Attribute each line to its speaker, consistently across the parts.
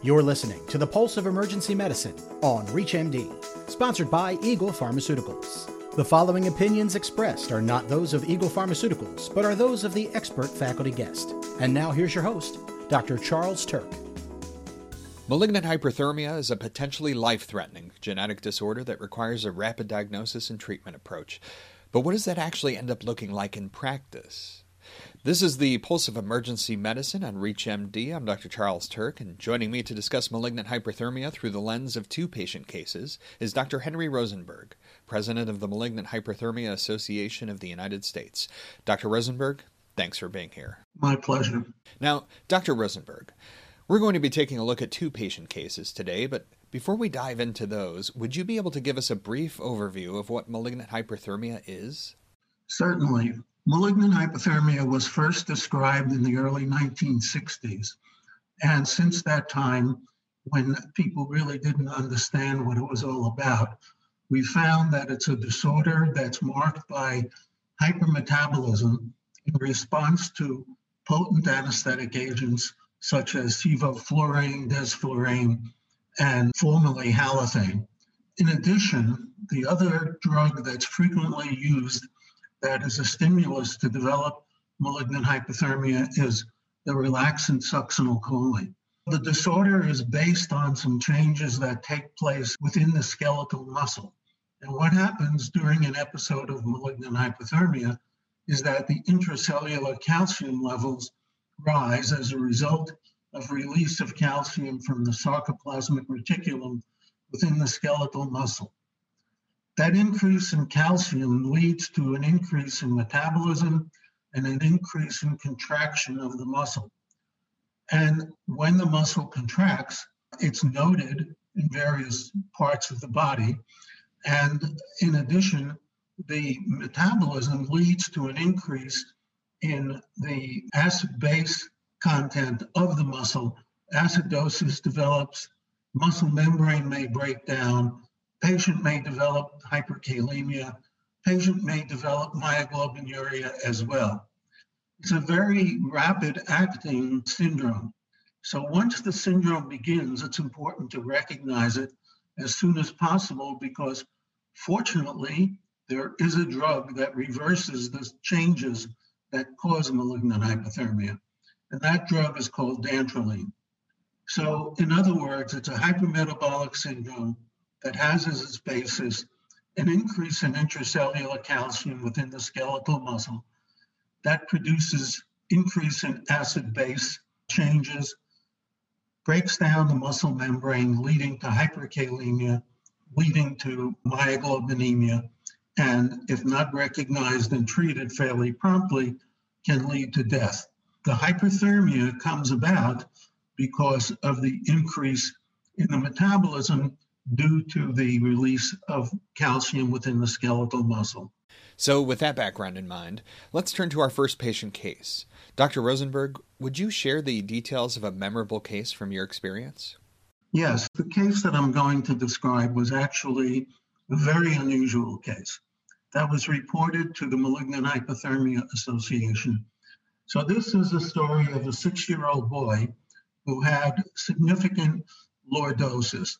Speaker 1: You're listening to the Pulse of Emergency Medicine on ReachMD, sponsored by Eagle Pharmaceuticals. The following opinions expressed are not those of Eagle Pharmaceuticals, but are those of the expert faculty guest. And now here's your host, Dr. Charles Turck.
Speaker 2: Malignant hyperthermia is a potentially life threatening genetic disorder that requires a rapid diagnosis and treatment approach. But what does that actually end up looking like in practice? This is the Pulse of Emergency Medicine on ReachMD. I'm Dr. Charles Turck, and joining me to discuss malignant hyperthermia through the lens of two patient cases is Dr. Henry Rosenberg, president of the Malignant Hyperthermia Association of the United States. Dr. Rosenberg, thanks for being here.
Speaker 3: My pleasure.
Speaker 2: Now, Dr. Rosenberg, we're going to be taking a look at two patient cases today, but before we dive into those, would you be able to give us a brief overview of what malignant hyperthermia is?
Speaker 3: Certainly. Malignant hypothermia was first described in the early 1960s. And since that time, when people really didn't understand what it was all about, we found that it's a disorder that's marked by hypermetabolism in response to potent anesthetic agents such as sevoflurane, desflurane, and formerly halothane. In addition, the other drug that's frequently used that is a stimulus to develop malignant hypothermia is the relaxant succinylcholine. The disorder is based on some changes that take place within the skeletal muscle. And what happens during an episode of malignant hypothermia is that the intracellular calcium levels rise as a result of release of calcium from the sarcoplasmic reticulum within the skeletal muscle. That increase in calcium leads to an increase in metabolism and an increase in contraction of the muscle. And when the muscle contracts, it's noted in various parts of the body. And in addition, the metabolism leads to an increase in the acid base content of the muscle. Acidosis develops, muscle membrane may break down, Patient may develop hyperkalemia. Patient may develop myoglobinuria as well. It's a very rapid acting syndrome. So once the syndrome begins, it's important to recognize it as soon as possible because fortunately, there is a drug that reverses the changes that cause malignant hypothermia. And that drug is called dantrolene. So, in other words, it's a hypermetabolic syndrome that has as its basis an increase in intracellular calcium within the skeletal muscle that produces increase in acid base changes, breaks down the muscle membrane, leading to hyperkalemia, leading to myoglobinemia, and if not recognized and treated fairly promptly, can lead to death. The hyperthermia comes about because of the increase in the metabolism due to the release of calcium within the skeletal muscle.
Speaker 2: So, with that background in mind, let's turn to our first patient case. Dr. Rosenberg, would you share the details of a memorable case from your experience?
Speaker 3: Yes, the case that I'm going to describe was actually a very unusual case that was reported to the Malignant Hypothermia Association. So, this is a story of a six year old boy who had significant lordosis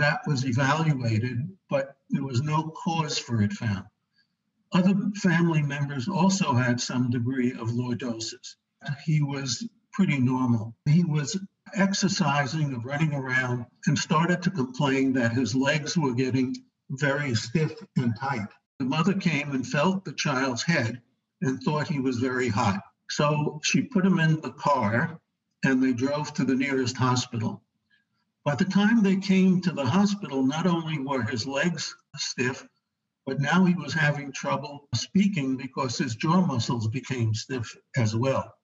Speaker 3: that was evaluated, but there was no cause for it found. Other family members also had some degree of lordosis. He was pretty normal. He was exercising and running around and started to complain that his legs were getting very stiff and tight. The mother came and felt the child's head and thought he was very hot. So she put him in the car and they drove to the nearest hospital. By the time they came to the hospital, not only were his legs stiff, but now he was having trouble speaking because his jaw muscles became stiff as well.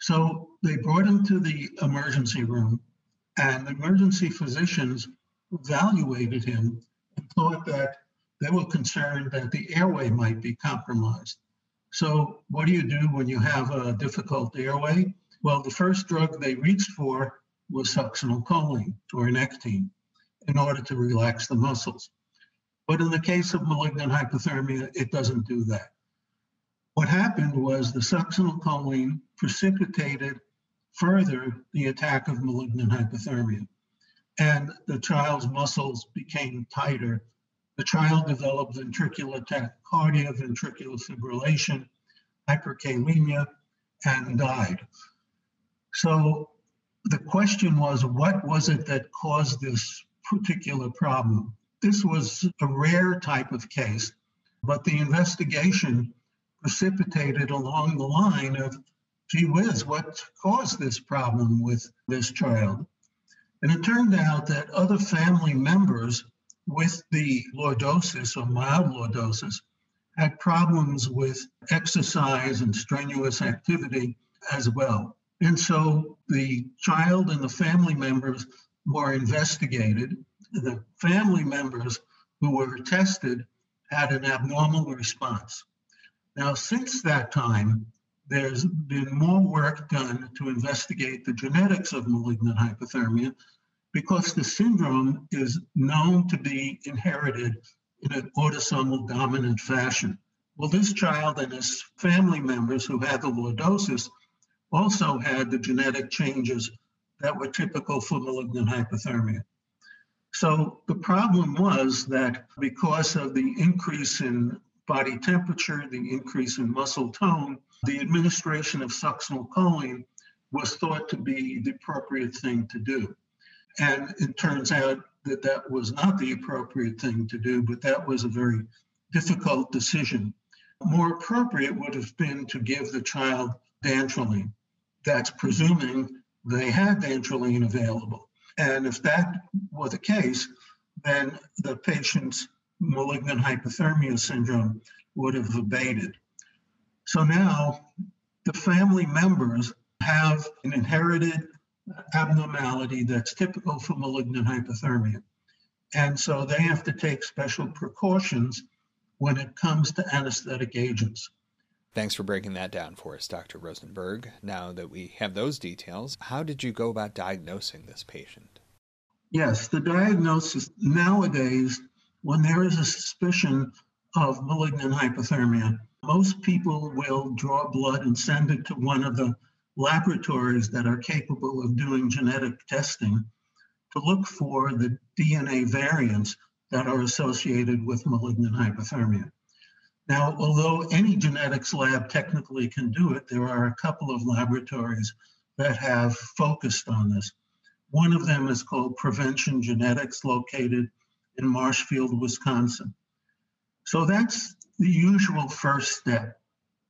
Speaker 3: So they brought him to the emergency room, and the emergency physicians evaluated him and thought that they were concerned that the airway might be compromised. So, what do you do when you have a difficult airway? Well, the first drug they reached for was succinylcholine or Anectine in order to relax the muscles. But in the case of malignant hypothermia, it doesn't do that. What happened was the succinylcholine precipitated further the attack of malignant hypothermia. And the child's muscles became tighter. The child developed ventricular tachycardia, ventricular fibrillation, hyperkalemia, and died. So the question was what was it that caused this particular problem? This was a rare type of case, but the investigation precipitated along the line of gee whiz, what caused this problem with this child? And it turned out that other family members with the lordosis or mild lordosis had problems with exercise and strenuous activity as well. And so the child and the family members were investigated. The family members who were tested had an abnormal response. Now, since that time, there's been more work done to investigate the genetics of malignant hypothermia because the syndrome is known to be inherited in an autosomal dominant fashion. Well, this child and his family members who had the lordosis also had the genetic changes that were typical for malignant hypothermia. So the problem was that because of the increase in body temperature, the increase in muscle tone, the administration of succinylcholine was thought to be the appropriate thing to do. And it turns out that that was not the appropriate thing to do, but that was a very difficult decision. More appropriate would have been to give the child dantrolene that's presuming they had dantrolene available. And if that were the case, then the patient's malignant hypothermia syndrome would have abated. So now the family members have an inherited abnormality that's typical for malignant hypothermia. And so they have to take special precautions when it comes to anesthetic agents.
Speaker 2: Thanks for breaking that down for us, Dr. Rosenberg. Now that we have those details, how did you go about diagnosing this patient?
Speaker 3: Yes, the diagnosis nowadays, when there is a suspicion of malignant hypothermia, most people will draw blood and send it to one of the laboratories that are capable of doing genetic testing to look for the DNA variants that are associated with malignant hypothermia. Now, although any genetics lab technically can do it, there are a couple of laboratories that have focused on this. One of them is called Prevention Genetics, located in Marshfield, Wisconsin. So that's the usual first step.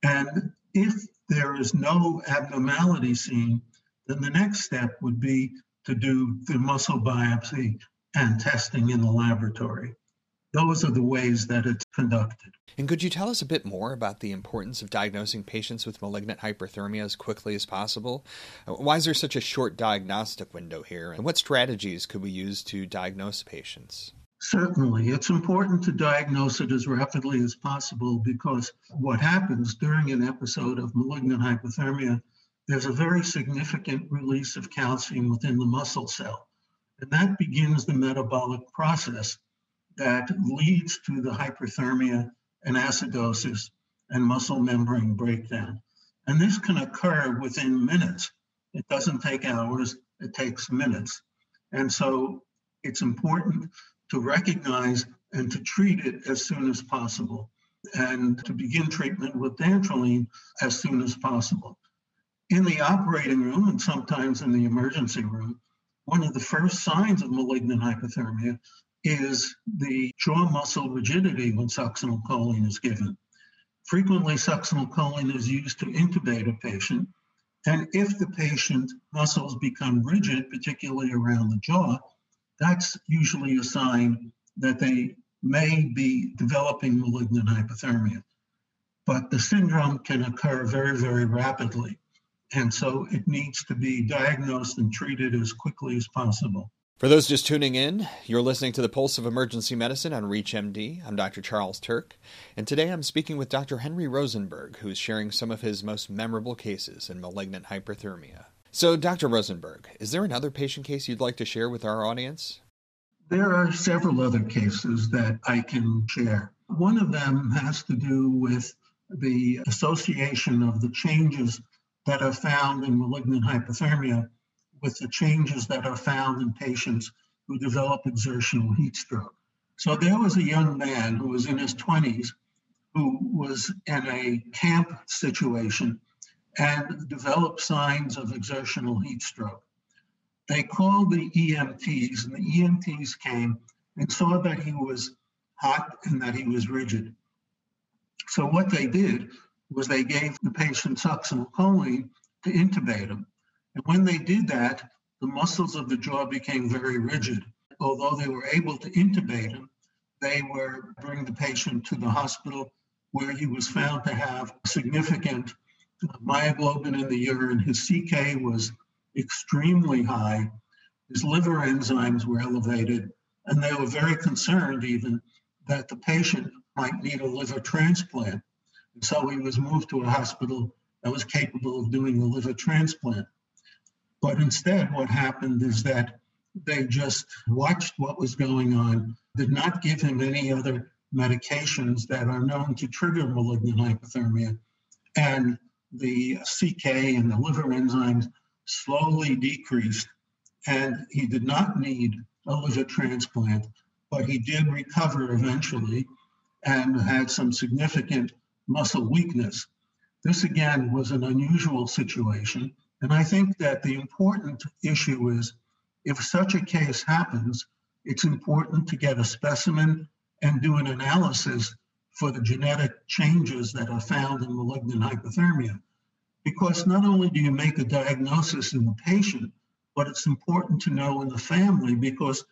Speaker 3: And if there is no abnormality seen, then the next step would be to do the muscle biopsy and testing in the laboratory. Those are the ways that it's conducted.
Speaker 2: And could you tell us a bit more about the importance of diagnosing patients with malignant hyperthermia as quickly as possible? Why is there such a short diagnostic window here? And what strategies could we use to diagnose patients?
Speaker 3: Certainly. It's important to diagnose it as rapidly as possible because what happens during an episode of malignant hypothermia, there's a very significant release of calcium within the muscle cell. And that begins the metabolic process that leads to the hyperthermia and acidosis and muscle membrane breakdown. And this can occur within minutes. It doesn't take hours, it takes minutes. And so it's important to recognize and to treat it as soon as possible and to begin treatment with dantrolene as soon as possible. In the operating room and sometimes in the emergency room, one of the first signs of malignant hypothermia is the jaw muscle rigidity when succinylcholine is given. Frequently, succinylcholine is used to intubate a patient. And if the patient muscles become rigid, particularly around the jaw, that's usually a sign that they may be developing malignant hypothermia. But the syndrome can occur very, very rapidly. And so it needs to be diagnosed and treated as quickly as possible.
Speaker 2: For those just tuning in, you're listening to the Pulse of Emergency Medicine on ReachMD. I'm Dr. Charles Turck, and today I'm speaking with Dr. Henry Rosenberg, who is sharing some of his most memorable cases in malignant hyperthermia. So, Dr. Rosenberg, is there another patient case you'd like to share with our audience?
Speaker 3: There are several other cases that I can share. One of them has to do with the association of the changes that are found in malignant hypothermia with the changes that are found in patients who develop exertional heat stroke. So there was a young man who was in his 20s who was in a camp situation and developed signs of exertional heat stroke. They called the EMTs, and the EMTs came and saw that he was hot and that he was rigid. So what they did was they gave the patient succinylcholine to intubate him. And when they did that, the muscles of the jaw became very rigid. Although they were able to intubate him, they were bringing the patient to the hospital where he was found to have significant myoglobin in the urine. His CK was extremely high. His liver enzymes were elevated, and they were very concerned even that the patient might need a liver transplant. And so he was moved to a hospital that was capable of doing a liver transplant. But instead, what happened is that they just watched what was going on, did not give him any other medications that are known to trigger malignant hypothermia. And the CK and the liver enzymes slowly decreased. And he did not need a liver transplant, but he did recover eventually and had some significant muscle weakness. This again was an unusual situation. And I think that the important issue is if such a case happens, it's important to get a specimen and do an analysis for the genetic changes that are found in malignant hypothermia. Because not only do you make a diagnosis in the patient, but it's important to know in the family because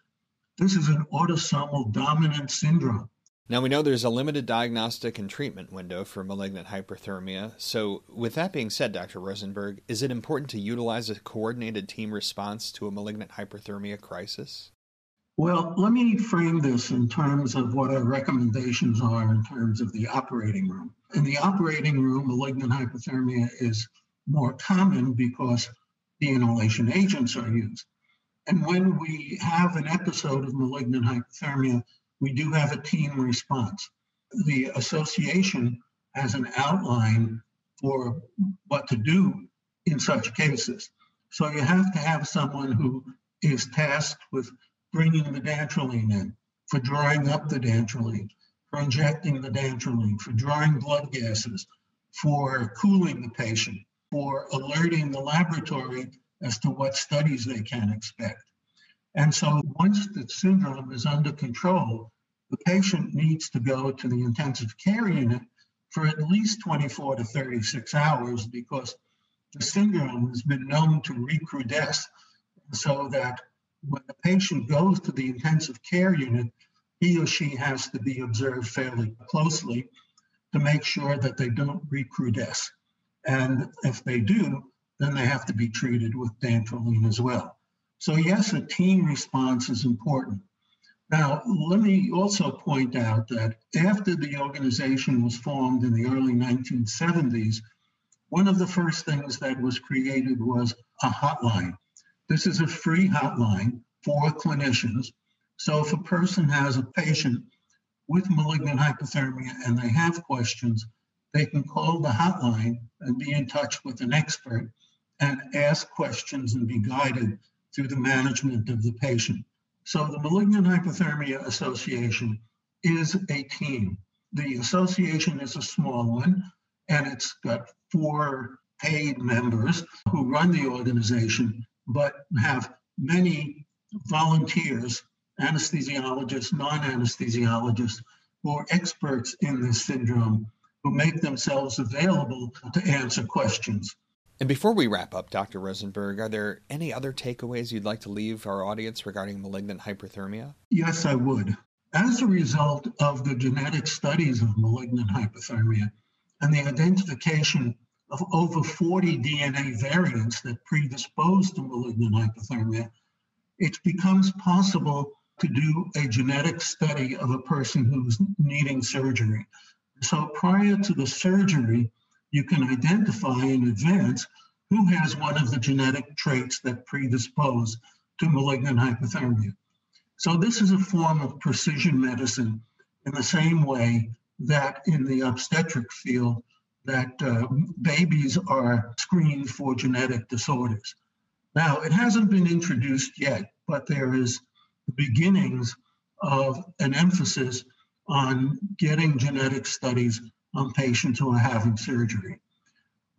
Speaker 3: this is an autosomal dominant syndrome.
Speaker 2: Now, we know there's a limited diagnostic and treatment window for malignant hyperthermia. So, with that being said, Dr. Rosenberg, is it important to utilize a coordinated team response to a malignant hyperthermia crisis?
Speaker 3: Well, let me frame this in terms of what our recommendations are in terms of the operating room. In the operating room, malignant hypothermia is more common because the inhalation agents are used. And when we have an episode of malignant hypothermia, we do have a team response. The association has an outline for what to do in such cases. So you have to have someone who is tasked with bringing the dantrolene in, for drawing up the dantrolene, for injecting the dantrolene, for drawing blood gases, for cooling the patient, for alerting the laboratory as to what studies they can expect. And so once the syndrome is under control, the patient needs to go to the intensive care unit for at least 24 to 36 hours because the syndrome has been known to recrudesce so that when the patient goes to the intensive care unit, he or she has to be observed fairly closely to make sure that they don't recrudesce. And if they do, then they have to be treated with dantrolene as well. So, yes, a team response is important. Now, let me also point out that after the organization was formed in the early 1970s, one of the first things that was created was a hotline. This is a free hotline for clinicians. So if a person has a patient with malignant hypothermia and they have questions, they can call the hotline and be in touch with an expert and ask questions and be guided through the management of the patient. So the Malignant Hypothermia Association is a team. The association is a small one, and it's got four paid members who run the organization, but have many volunteers, anesthesiologists, non anesthesiologists, who are experts in this syndrome, who make themselves available to answer questions.
Speaker 2: And before we wrap up, Dr. Rosenberg, are there any other takeaways you'd like to leave our audience regarding malignant hyperthermia?
Speaker 3: Yes, I would. As a result of the genetic studies of malignant hypothermia and the identification of over 40 DNA variants that predispose to malignant hypothermia, it becomes possible to do a genetic study of a person who's needing surgery. So prior to the surgery, you can identify in advance who has one of the genetic traits that predispose to malignant hypothermia. So, this is a form of precision medicine in the same way that in the obstetric field, that uh, babies are screened for genetic disorders. Now, it hasn't been introduced yet, but there is the beginnings of an emphasis on getting genetic studies on patients who are having surgery.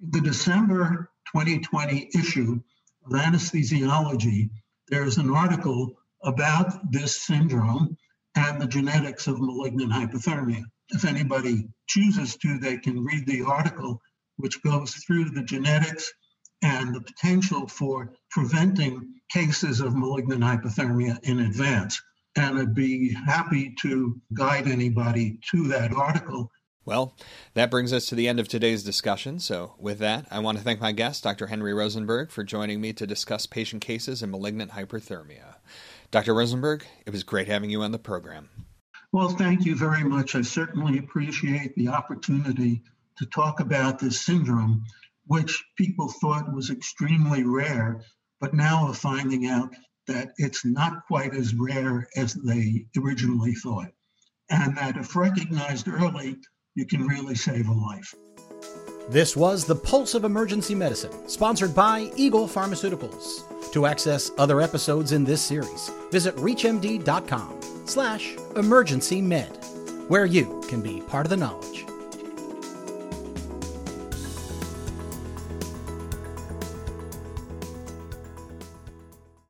Speaker 3: The December 2020 issue of Anesthesiology, there's an article about this syndrome and the genetics of malignant hypothermia. If anybody chooses to, they can read the article, which goes through the genetics and the potential for preventing cases of malignant hypothermia in advance. And I'd be happy to guide anybody to that article.
Speaker 2: Well, that brings us to the end of today's discussion. So, with that, I want to thank my guest, Dr. Henry Rosenberg, for joining me to discuss patient cases in malignant hyperthermia. Dr. Rosenberg, it was great having you on the program.
Speaker 3: Well, thank you very much. I certainly appreciate the opportunity to talk about this syndrome, which people thought was extremely rare, but now are finding out that it's not quite as rare as they originally thought. And that if recognized early, you can really save a life.
Speaker 1: This was The Pulse of Emergency Medicine, sponsored by Eagle Pharmaceuticals. To access other episodes in this series, visit reachmd.com slash emergency med, where you can be part of the knowledge.